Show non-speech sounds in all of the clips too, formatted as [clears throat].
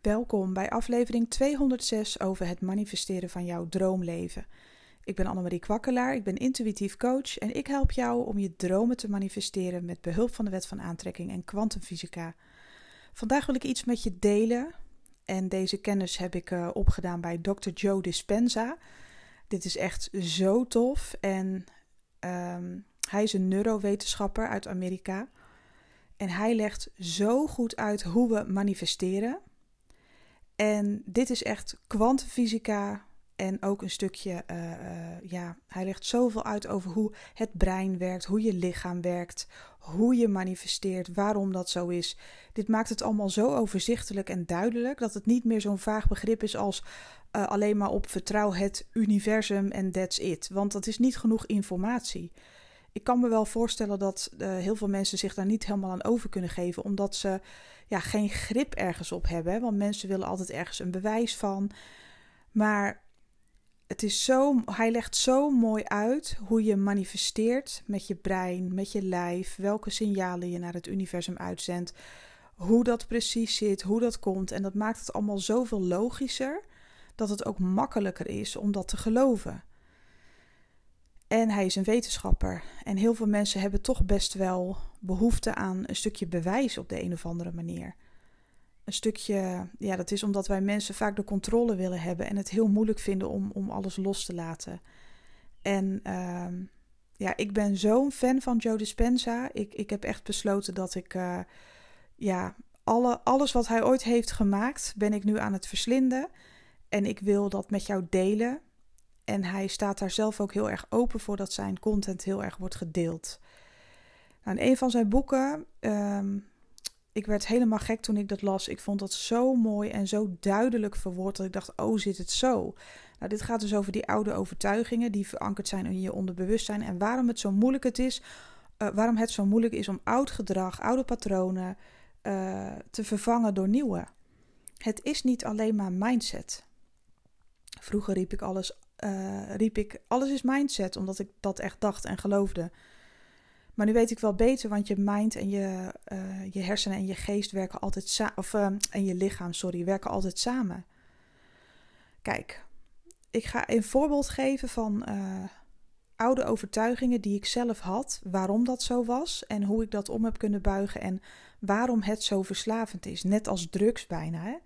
Welkom bij aflevering 206 over het manifesteren van jouw droomleven. Ik ben Annemarie Kwakkelaar, ik ben intuïtief coach en ik help jou om je dromen te manifesteren met behulp van de wet van aantrekking en kwantumfysica. Vandaag wil ik iets met je delen en deze kennis heb ik uh, opgedaan bij Dr. Joe Dispenza. Dit is echt zo tof en um, hij is een neurowetenschapper uit Amerika. En hij legt zo goed uit hoe we manifesteren. En dit is echt kwantumfysica en ook een stukje, uh, uh, ja, hij legt zoveel uit over hoe het brein werkt, hoe je lichaam werkt, hoe je manifesteert, waarom dat zo is. Dit maakt het allemaal zo overzichtelijk en duidelijk dat het niet meer zo'n vaag begrip is als uh, alleen maar op vertrouw het universum en that's it. Want dat is niet genoeg informatie ik kan me wel voorstellen dat uh, heel veel mensen zich daar niet helemaal aan over kunnen geven, omdat ze ja, geen grip ergens op hebben. Want mensen willen altijd ergens een bewijs van. Maar het is zo, hij legt zo mooi uit hoe je manifesteert met je brein, met je lijf, welke signalen je naar het universum uitzendt, hoe dat precies zit, hoe dat komt. En dat maakt het allemaal zoveel logischer dat het ook makkelijker is om dat te geloven. En hij is een wetenschapper. En heel veel mensen hebben toch best wel behoefte aan een stukje bewijs op de een of andere manier. Een stukje, ja, dat is omdat wij mensen vaak de controle willen hebben en het heel moeilijk vinden om, om alles los te laten. En uh, ja, ik ben zo'n fan van Joe Dispenza. Ik, ik heb echt besloten dat ik, uh, ja, alle, alles wat hij ooit heeft gemaakt, ben ik nu aan het verslinden. En ik wil dat met jou delen. En hij staat daar zelf ook heel erg open voor dat zijn content heel erg wordt gedeeld. Nou, in een van zijn boeken, um, ik werd helemaal gek toen ik dat las. Ik vond dat zo mooi en zo duidelijk verwoord dat ik dacht, oh zit het zo? Nou, dit gaat dus over die oude overtuigingen die verankerd zijn in je onderbewustzijn en waarom het zo moeilijk het is, uh, waarom het zo moeilijk is om oud gedrag, oude patronen uh, te vervangen door nieuwe. Het is niet alleen maar mindset. Vroeger riep ik alles uh, riep ik: alles is mindset, omdat ik dat echt dacht en geloofde. Maar nu weet ik wel beter, want je mind en je, uh, je hersenen en je geest werken altijd samen. Of uh, en je lichaam, sorry, werken altijd samen. Kijk, ik ga een voorbeeld geven van oude overtuigingen die ik zelf had, waarom dat zo was en hoe ik dat om heb kunnen buigen en waarom het zo verslavend is. Net als drugs bijna, hè?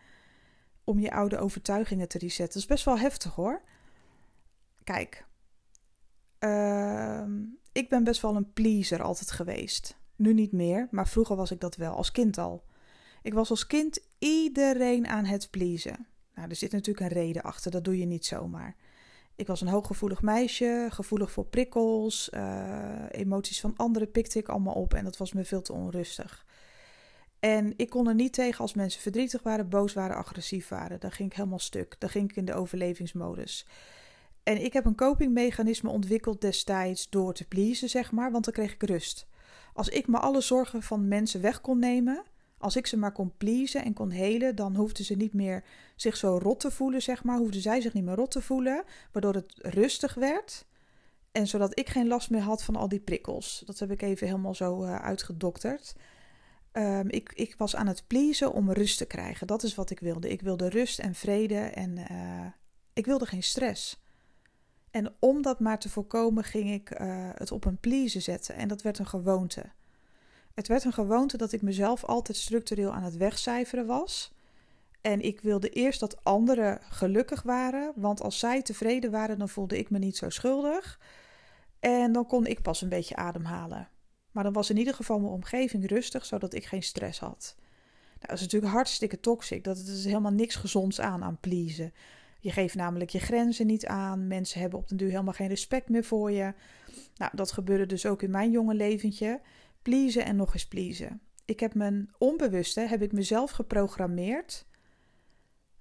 om je oude overtuigingen te resetten. Dat is best wel heftig hoor. Kijk, uh, ik ben best wel een pleaser altijd geweest. Nu niet meer, maar vroeger was ik dat wel, als kind al. Ik was als kind iedereen aan het pleasen. Nou, er zit natuurlijk een reden achter, dat doe je niet zomaar. Ik was een hooggevoelig meisje, gevoelig voor prikkels, uh, emoties van anderen pikte ik allemaal op en dat was me veel te onrustig. En ik kon er niet tegen als mensen verdrietig waren, boos waren, agressief waren. Dan ging ik helemaal stuk. Dan ging ik in de overlevingsmodus. En ik heb een copingmechanisme ontwikkeld destijds door te pleasen, zeg maar, want dan kreeg ik rust. Als ik me alle zorgen van mensen weg kon nemen, als ik ze maar kon pleasen en kon helen, dan hoefden ze niet meer zich zo rot te voelen, zeg maar. Hoefden zij zich niet meer rot te voelen, waardoor het rustig werd. En zodat ik geen last meer had van al die prikkels. Dat heb ik even helemaal zo uh, uitgedokterd. Um, ik, ik, was aan het pleasen om rust te krijgen. Dat is wat ik wilde. Ik wilde rust en vrede en uh, ik wilde geen stress. En om dat maar te voorkomen, ging ik uh, het op een please zetten. En dat werd een gewoonte. Het werd een gewoonte dat ik mezelf altijd structureel aan het wegcijferen was. En ik wilde eerst dat anderen gelukkig waren, want als zij tevreden waren, dan voelde ik me niet zo schuldig. En dan kon ik pas een beetje ademhalen. Maar dan was in ieder geval mijn omgeving rustig, zodat ik geen stress had. Nou, dat is natuurlijk hartstikke toxic. Dat is helemaal niks gezonds aan aan pleasen. Je geeft namelijk je grenzen niet aan. Mensen hebben op den duur helemaal geen respect meer voor je. Nou, dat gebeurde dus ook in mijn jonge leventje. Pleasen en nog eens pleasen. Ik heb mijn onbewuste, heb ik mezelf geprogrammeerd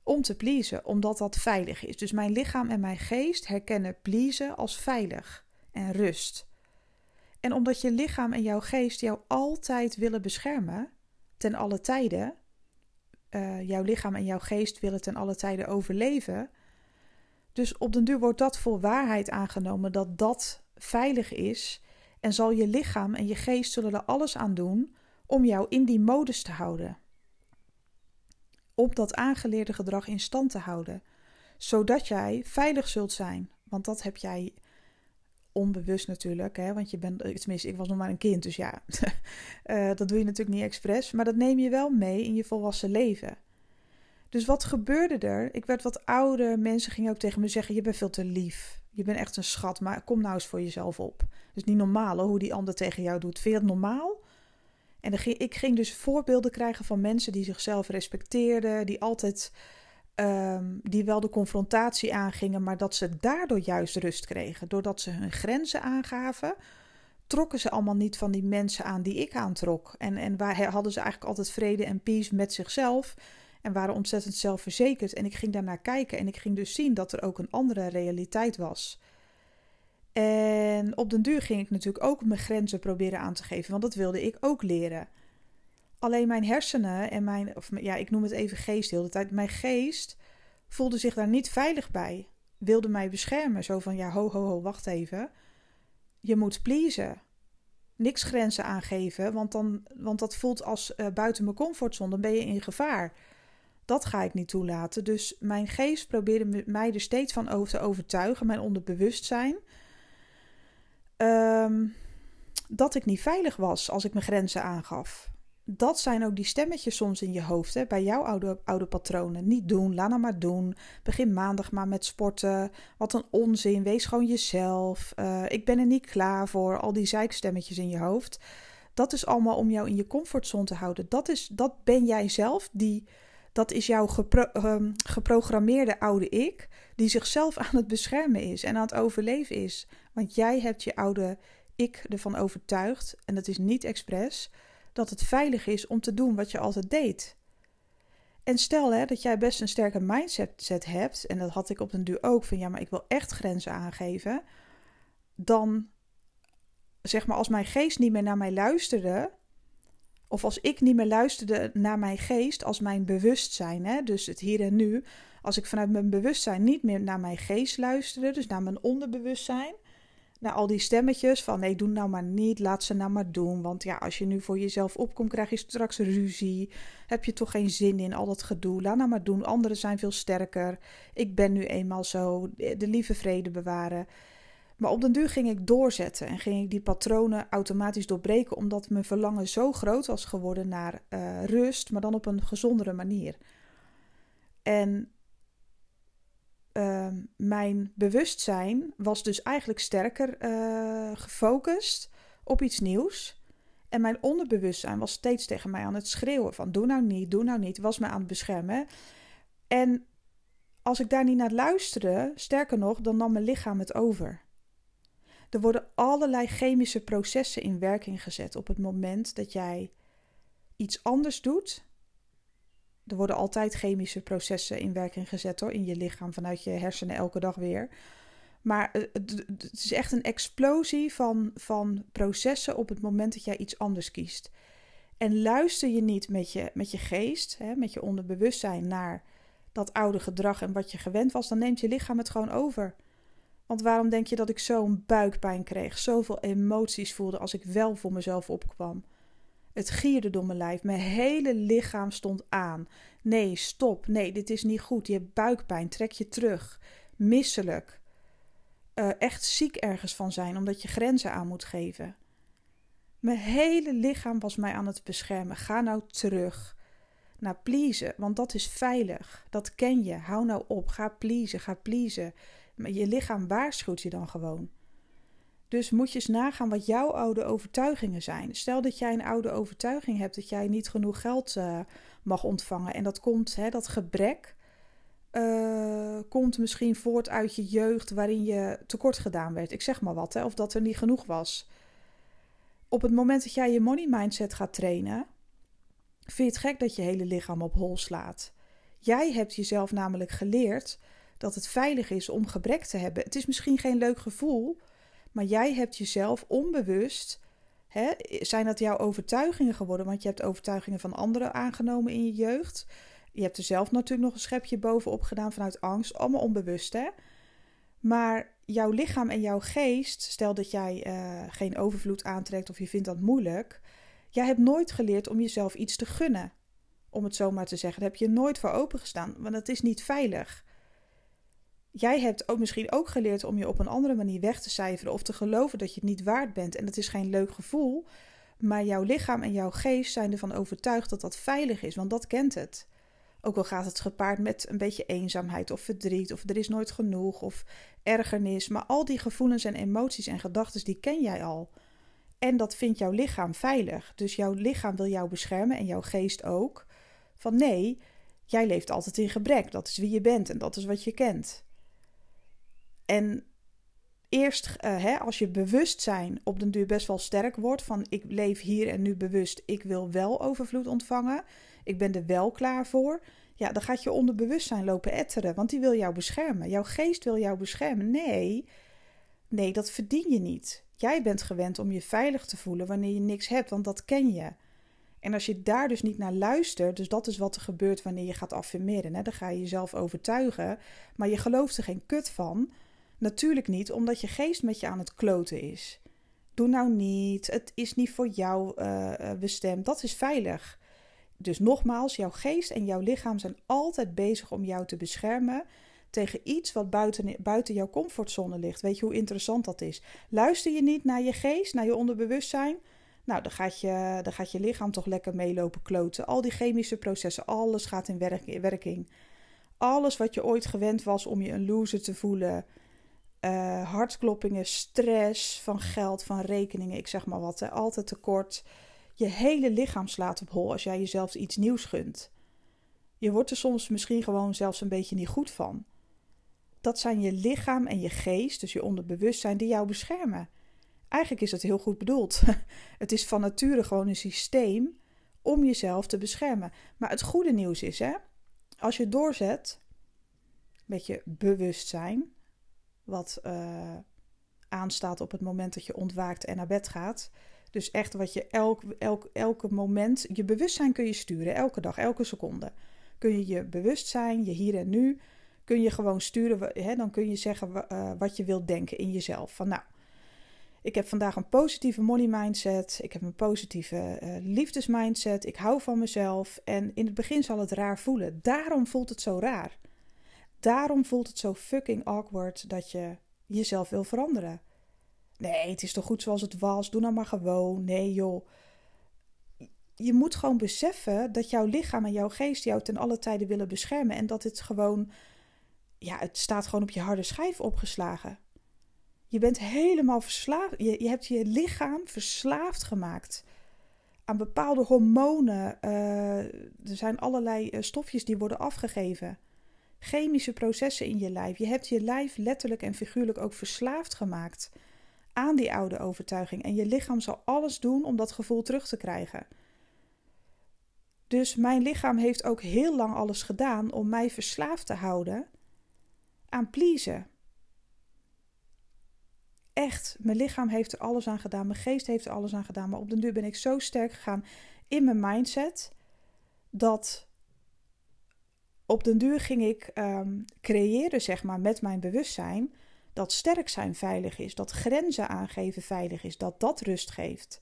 om te pleasen, omdat dat veilig is. Dus mijn lichaam en mijn geest herkennen pleasen als veilig en rust. En omdat je lichaam en jouw geest jou altijd willen beschermen, ten alle tijden, uh, jouw lichaam en jouw geest willen ten alle tijden overleven. Dus op den duur wordt dat voor waarheid aangenomen dat dat veilig is. En zal je lichaam en je geest zullen er alles aan doen om jou in die modus te houden. om dat aangeleerde gedrag in stand te houden, zodat jij veilig zult zijn. Want dat heb jij onbewust natuurlijk, hè? want je bent, tenminste, ik was nog maar een kind, dus ja, uh, [laughs] dat doe je natuurlijk niet expres, maar dat neem je wel mee in je volwassen leven. Dus wat gebeurde er? Ik werd wat ouder, mensen gingen ook tegen me zeggen: Je bent veel te lief. Je bent echt een schat, maar kom nou eens voor jezelf op. Is niet normaal hoe die ander tegen jou doet. Vind je dat normaal? En ik ging dus voorbeelden krijgen van mensen die zichzelf respecteerden, die altijd, um, die wel de confrontatie aangingen, maar dat ze daardoor juist rust kregen. Doordat ze hun grenzen aangaven, trokken ze allemaal niet van die mensen aan die ik aantrok. En, en waar hadden ze eigenlijk altijd vrede en peace met zichzelf en waren ontzettend zelfverzekerd. En ik ging daarnaar kijken en ik ging dus zien dat er ook een andere realiteit was. En op den duur ging ik natuurlijk ook mijn grenzen proberen aan te geven, want dat wilde ik ook leren. Alleen mijn hersenen en mijn, of ja, ik noem het even geest de hele tijd, mijn geest voelde zich daar niet veilig bij. Wilde mij beschermen, zo van ja, ho, ho, ho, wacht even. Je moet pleasen. Niks grenzen aangeven, want, dan, want dat voelt als uh, buiten mijn comfortzone, dan ben je in gevaar. Dat ga ik niet toelaten. Dus mijn geest probeerde mij er steeds van over te overtuigen, mijn onderbewustzijn, um, dat ik niet veilig was als ik mijn grenzen aangaf. Dat zijn ook die stemmetjes soms in je hoofd, hè, bij jouw oude, oude patronen. Niet doen, laat nou maar doen. Begin maandag maar met sporten. Wat een onzin, wees gewoon jezelf. Uh, ik ben er niet klaar voor. Al die zeikstemmetjes in je hoofd. Dat is allemaal om jou in je comfortzone te houden. Dat, is, dat ben jij zelf, die dat is jouw ehm, geprogrammeerde oude ik, die zichzelf aan het beschermen is en aan het overleven is. Want jij hebt je oude ik ervan overtuigd, en dat is niet expres, dat het veilig is om te doen wat je altijd deed. En stel hè, dat jij best een sterke mindset hebt, en dat had ik op den duur ook, van ja, maar ik wil echt grenzen aangeven, dan zeg maar als mijn geest niet meer naar mij luisterde, of als ik niet meer luisterde naar mijn geest, als mijn bewustzijn, hè, dus het hier en nu, als ik vanuit mijn bewustzijn niet meer naar mijn geest luisterde, dus naar mijn onderbewustzijn, naar al die stemmetjes van nee, doe nou maar niet, laat ze nou maar doen. Want ja, als je nu voor jezelf opkomt, krijg je straks ruzie. Heb je toch geen zin in al dat gedoe? Laat nou maar doen, anderen zijn veel sterker. Ik ben nu eenmaal zo, de lieve vrede bewaren. Maar op den duur ging ik doorzetten en ging ik die patronen automatisch doorbreken, omdat mijn verlangen zo groot was geworden naar uh, rust, maar dan op een gezondere manier. En uh, mijn bewustzijn was dus eigenlijk sterker uh, gefocust op iets nieuws. En mijn onderbewustzijn was steeds tegen mij aan het schreeuwen van doe nou niet, doe nou niet, was mij aan het beschermen. En als ik daar niet naar luisterde, sterker nog, dan nam mijn lichaam het over. Er worden allerlei chemische processen in werking gezet op het moment dat jij iets anders doet. Er worden altijd chemische processen in werking gezet hoor, in je lichaam vanuit je hersenen elke dag weer. Maar het is echt een explosie van, van processen op het moment dat jij iets anders kiest. En luister je niet met je, met je geest, hè, met je onderbewustzijn naar dat oude gedrag en wat je gewend was, dan neemt je lichaam het gewoon over. Want waarom denk je dat ik zo'n buikpijn kreeg, zoveel emoties voelde als ik wel voor mezelf opkwam? Het gierde door mijn lijf, mijn hele lichaam stond aan. Nee, stop, nee, dit is niet goed. Je hebt buikpijn, trek je terug. Misselijk. Uh, echt ziek ergens van zijn, omdat je grenzen aan moet geven. Mijn hele lichaam was mij aan het beschermen. Ga nou terug. Naar pleasen, want dat is veilig. Dat ken je. Hou nou op. Ga pleasen, ga pleasen. Maar je lichaam waarschuwt je dan gewoon. Dus moet je eens nagaan wat jouw oude overtuigingen zijn. Stel dat jij een oude overtuiging hebt dat jij niet genoeg geld uh, mag ontvangen. En dat komt, hè, dat gebrek, uh, komt misschien voort uit je jeugd waarin je tekort gedaan werd. Ik zeg maar wat, hè, of dat er niet genoeg was. Op het moment dat jij je money mindset gaat trainen, vind je het gek dat je hele lichaam op hol slaat. Jij hebt jezelf namelijk geleerd dat het veilig is om gebrek te hebben. Het is misschien geen leuk gevoel, maar jij hebt jezelf onbewust. Hè, zijn dat jouw overtuigingen geworden? Want je hebt overtuigingen van anderen aangenomen in je jeugd. Je hebt er zelf natuurlijk nog een schepje bovenop gedaan vanuit angst. Allemaal onbewust, hè? Maar jouw lichaam en jouw geest, stel dat jij uh, geen overvloed aantrekt of je vindt dat moeilijk. Jij hebt nooit geleerd om jezelf iets te gunnen om het zo maar te zeggen. Daar heb je nooit voor opengestaan, want het is niet veilig. Jij hebt ook misschien ook geleerd om je op een andere manier weg te cijferen of te geloven dat je het niet waard bent. En dat is geen leuk gevoel, maar jouw lichaam en jouw geest zijn ervan overtuigd dat dat veilig is, want dat kent het. Ook al gaat het gepaard met een beetje eenzaamheid of verdriet of er is nooit genoeg of ergernis, maar al die gevoelens en emoties en gedachten die ken jij al. En dat vindt jouw lichaam veilig. Dus jouw lichaam wil jou beschermen en jouw geest ook. Van nee, jij leeft altijd in gebrek. Dat is wie je bent en dat is wat je kent. En eerst, uh, hè, als je bewustzijn op den duur best wel sterk wordt, van ik leef hier en nu bewust, ik wil wel overvloed ontvangen, ik ben er wel klaar voor, ja, dan gaat je onderbewustzijn lopen etteren, want die wil jou beschermen. Jouw geest wil jou beschermen. Nee, nee, dat verdien je niet. Jij bent gewend om je veilig te voelen wanneer je niks hebt, want dat ken je. En als je daar dus niet naar luistert, dus dat is wat er gebeurt wanneer je gaat affirmeren. Hè? Dan ga je jezelf overtuigen, maar je gelooft er geen kut van. Natuurlijk niet, omdat je geest met je aan het kloten is. Doe nou niet, het is niet voor jou uh, bestemd, dat is veilig. Dus nogmaals, jouw geest en jouw lichaam zijn altijd bezig om jou te beschermen tegen iets wat buiten, buiten jouw comfortzone ligt. Weet je hoe interessant dat is? Luister je niet naar je geest, naar je onderbewustzijn? Nou, dan gaat je, dan gaat je lichaam toch lekker meelopen kloten. Al die chemische processen, alles gaat in werking. Alles wat je ooit gewend was om je een loser te voelen. Uh, hartkloppingen, stress van geld, van rekeningen, ik zeg maar wat. Hè. Altijd tekort. Je hele lichaam slaat op hol als jij jezelf iets nieuws gunt. Je wordt er soms misschien gewoon zelfs een beetje niet goed van. Dat zijn je lichaam en je geest, dus je onderbewustzijn, die jou beschermen. Eigenlijk is het heel goed bedoeld. [laughs] het is van nature gewoon een systeem om jezelf te beschermen. Maar het goede nieuws is, hè, als je doorzet met je bewustzijn, wat uh, aanstaat op het moment dat je ontwaakt en naar bed gaat. Dus echt wat je elk, elk, elke moment, je bewustzijn kun je sturen, elke dag, elke seconde. Kun je je bewustzijn, je hier en nu, kun je gewoon sturen. Hè, dan kun je zeggen uh, wat je wilt denken in jezelf. Van nou, ik heb vandaag een positieve money mindset. Ik heb een positieve uh, liefdesmindset. Ik hou van mezelf. En in het begin zal het raar voelen. Daarom voelt het zo raar. Daarom voelt het zo fucking awkward dat je jezelf wil veranderen. Nee, het is toch goed zoals het was. Doe nou maar gewoon. Nee, joh. Je moet gewoon beseffen dat jouw lichaam en jouw geest jou ten alle tijden willen beschermen. En dat het gewoon. Ja, het staat gewoon op je harde schijf opgeslagen. Je bent helemaal verslaafd. Je, hebt je lichaam verslaafd gemaakt aan bepaalde hormonen. Uh, er zijn allerlei uh, stofjes die worden afgegeven. Chemische processen in je lijf. Je hebt je lijf letterlijk en figuurlijk ook verslaafd gemaakt aan die oude overtuiging. En je lichaam zal alles doen om dat gevoel terug te krijgen. Dus mijn lichaam heeft ook heel lang alles gedaan om mij verslaafd te houden aan pleasen. Echt, mijn lichaam heeft er alles aan gedaan, mijn geest heeft er alles aan gedaan. Maar op den duur ben ik zo sterk gegaan in mijn mindset dat op den duur ging ik um, creëren, zeg maar, met mijn bewustzijn dat sterk zijn veilig is, dat grenzen aangeven veilig is, dat dat rust geeft.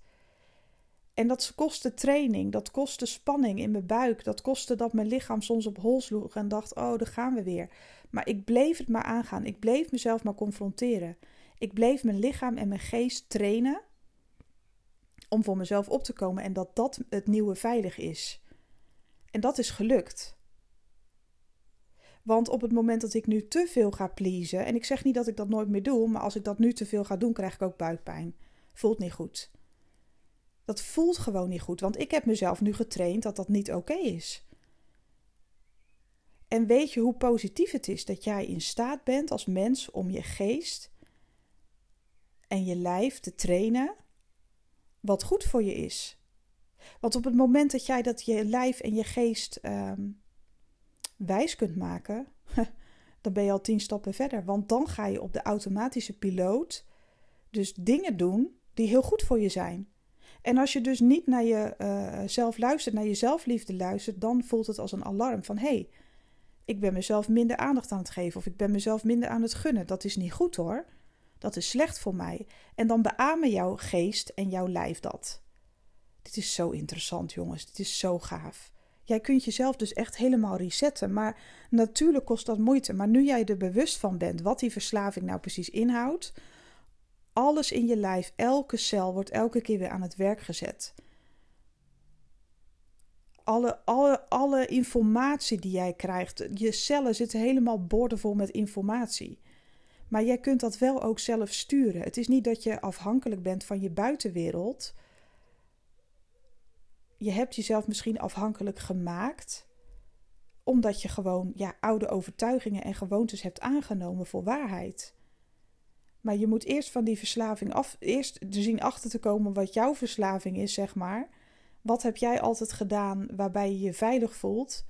En dat kostte training, dat kostte spanning in mijn buik, dat kostte dat mijn lichaam soms op hol sloeg en dacht: oh, daar gaan we weer. Maar ik bleef het maar aangaan, ik bleef mezelf maar confronteren. Ik bleef mijn lichaam en mijn geest trainen om voor mezelf op te komen en dat dat het nieuwe veilig is. En dat is gelukt. Want op het moment dat ik nu te veel ga pleasen, en ik zeg niet dat ik dat nooit meer doe, maar als ik dat nu te veel ga doen, krijg ik ook buikpijn. Voelt niet goed. Dat voelt gewoon niet goed, want ik heb mezelf nu getraind dat dat niet oké is. En weet je hoe positief het is dat jij in staat bent als mens om je geest en je lijf te trainen wat goed voor je is? Want op het moment dat jij dat je lijf en je geest um, wijs kunt maken, [laughs] dan ben je al tien stappen verder. Want dan ga je op de automatische piloot dus dingen doen die heel goed voor je zijn. En als je dus niet naar jezelf uh, luistert, naar je zelfliefde luistert, dan voelt het als een alarm van hé, hey, ik ben mezelf minder aandacht aan het geven of ik ben mezelf minder aan het gunnen. Dat is niet goed hoor. Dat is slecht voor mij. En dan beamen jouw geest en jouw lijf dat. Dit is zo interessant, jongens. Dit is zo gaaf. Jij kunt jezelf dus echt helemaal resetten. Maar natuurlijk kost dat moeite. Maar nu jij er bewust van bent wat die verslaving nou precies inhoudt, alles in je lijf, elke cel wordt elke keer weer aan het werk gezet. Alle, alle, alle informatie die jij krijgt, je cellen zitten helemaal boordevol met informatie. Maar jij kunt dat wel ook zelf sturen. Het is niet dat je afhankelijk bent van je buitenwereld. Je hebt jezelf misschien afhankelijk gemaakt omdat je gewoon ja, oude overtuigingen en gewoontes hebt aangenomen voor waarheid. Maar je moet eerst van die verslaving af, eerst zien achter te komen wat jouw verslaving is, zeg maar. Wat heb jij altijd gedaan waarbij je je veilig voelt?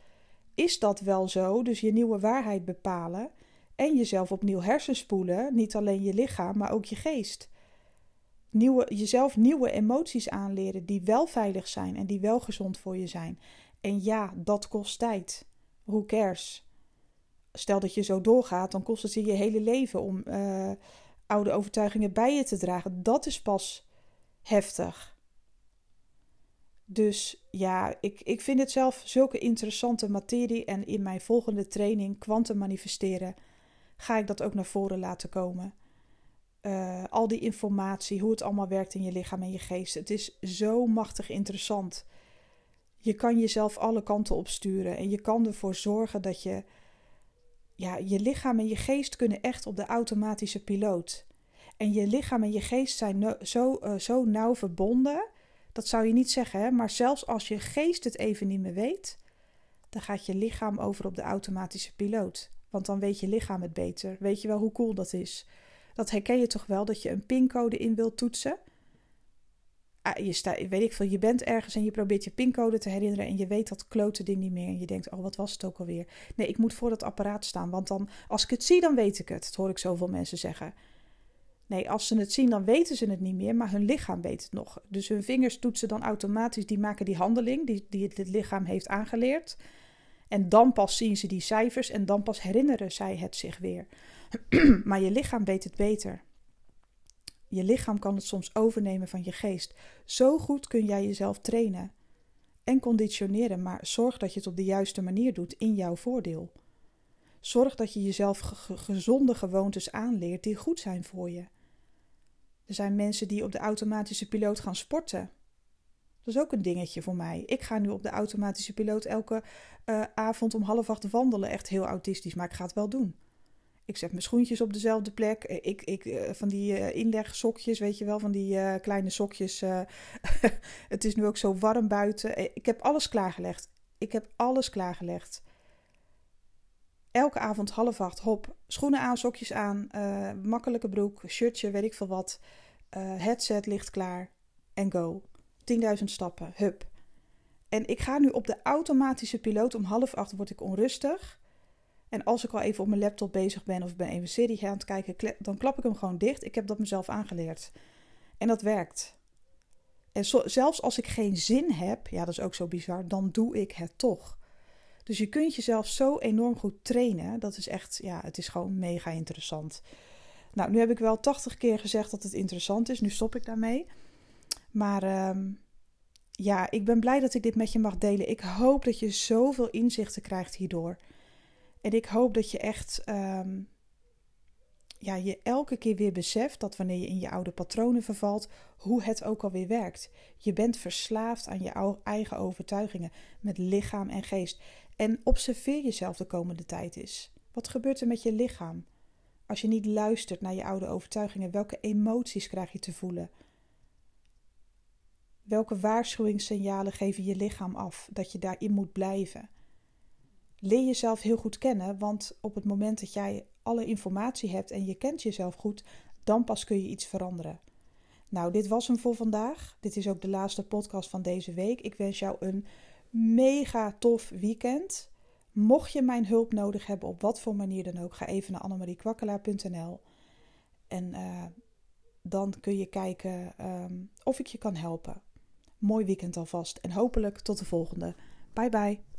Is dat wel zo? Dus je nieuwe waarheid bepalen en jezelf opnieuw hersenspoelen, niet alleen je lichaam, maar ook je geest. Nieuwe, jezelf nieuwe emoties aanleren die wel veilig zijn en die wel gezond voor je zijn. En ja, dat kost tijd. Who cares? Stel dat je zo doorgaat, dan kost het je je hele leven om uh, oude overtuigingen bij je te dragen. Dat is pas heftig. Dus ja, ik, ik vind het zelf zulke interessante materie. En in mijn volgende training, kwantum manifesteren, ga ik dat ook naar voren laten komen. Uh, al die informatie, hoe het allemaal werkt in je lichaam en je geest. Het is zo machtig interessant. Je kan jezelf alle kanten opsturen en je kan ervoor zorgen dat je ja, je lichaam en je geest kunnen echt op de automatische piloot. En je lichaam en je geest zijn zo, uh, zo nauw verbonden. Dat zou je niet zeggen, hè? maar zelfs als je geest het even niet meer weet, dan gaat je lichaam over op de automatische piloot. Want dan weet je lichaam het beter. Weet je wel hoe cool dat is? Dat herken je toch wel dat je een pincode in wilt toetsen? Ah, je, sta, weet ik veel, je bent ergens en je probeert je pincode te herinneren en je weet dat klote ding niet meer. En je denkt, oh, wat was het ook alweer? Nee, ik moet voor dat apparaat staan, want dan, als ik het zie, dan weet ik het. Dat hoor ik zoveel mensen zeggen. Nee, als ze het zien, dan weten ze het niet meer, maar hun lichaam weet het nog. Dus hun vingers toetsen dan automatisch, die maken die handeling die, die het lichaam heeft aangeleerd. En dan pas zien ze die cijfers en dan pas herinneren zij het zich weer. [clears throat] maar je lichaam weet het beter. Je lichaam kan het soms overnemen van je geest. Zo goed kun jij jezelf trainen en conditioneren, maar zorg dat je het op de juiste manier doet in jouw voordeel. Zorg dat je jezelf gezonde gewoontes aanleert die goed zijn voor je. Er zijn mensen die op de automatische piloot gaan sporten. Dat is ook een dingetje voor mij. Ik ga nu op de automatische piloot elke uh, avond om half acht wandelen. Echt heel autistisch, maar ik ga het wel doen. Ik zet mijn schoentjes op dezelfde plek. Eh, ik, ik, eh, van die uh, inlegsokjes, weet je wel, van die kleine sokjes. [laughs] het is nu ook zo warm buiten. Ik heb alles klaargelegd. Ik heb alles klaargelegd. Elke avond half acht, hop, schoenen aan, sokjes aan, makkelijke broek, shirtje, weet ik veel wat. headset ligt klaar en go. 10.000 stappen, hup. En ik ga nu op de automatische piloot. Om half acht word ik onrustig. En als ik al even op mijn laptop bezig ben of ben even een serie aan het kijken, dan klap ik hem gewoon dicht. Ik heb dat mezelf aangeleerd. En dat werkt. En zelfs als ik geen zin heb, ja, dat is ook zo bizar, dan doe ik het toch. Dus je kunt jezelf zo enorm goed trainen. Dat is echt, ja, het is gewoon mega interessant. Nou, nu heb ik wel 80 keer gezegd dat het interessant is. Nu stop ik daarmee. Maar uh, ja, ik ben blij dat ik dit met je mag delen. Ik hoop dat je zoveel inzichten krijgt hierdoor. En ik hoop dat je echt um, ja, je elke keer weer beseft dat wanneer je in je oude patronen vervalt, hoe het ook alweer werkt. Je bent verslaafd aan je eigen overtuigingen met lichaam en geest. En observeer jezelf de komende tijd eens. Wat gebeurt er met je lichaam? Als je niet luistert naar je oude overtuigingen, welke emoties krijg je te voelen? Welke waarschuwingssignalen geven je lichaam af dat je daarin moet blijven? Leer jezelf heel goed kennen, want op het moment dat jij alle informatie hebt en je kent jezelf goed, dan pas kun je iets veranderen. Nou, dit was hem voor vandaag. Dit is ook de laatste podcast van deze week. Ik wens jou een mega tof weekend. Mocht je mijn hulp nodig hebben, op wat voor manier dan ook, ga even naar annemariekwakkelaar.nl. En uh, dan kun je kijken um, of ik je kan helpen mooi weekend alvast en hopelijk tot de volgende. Bye bye.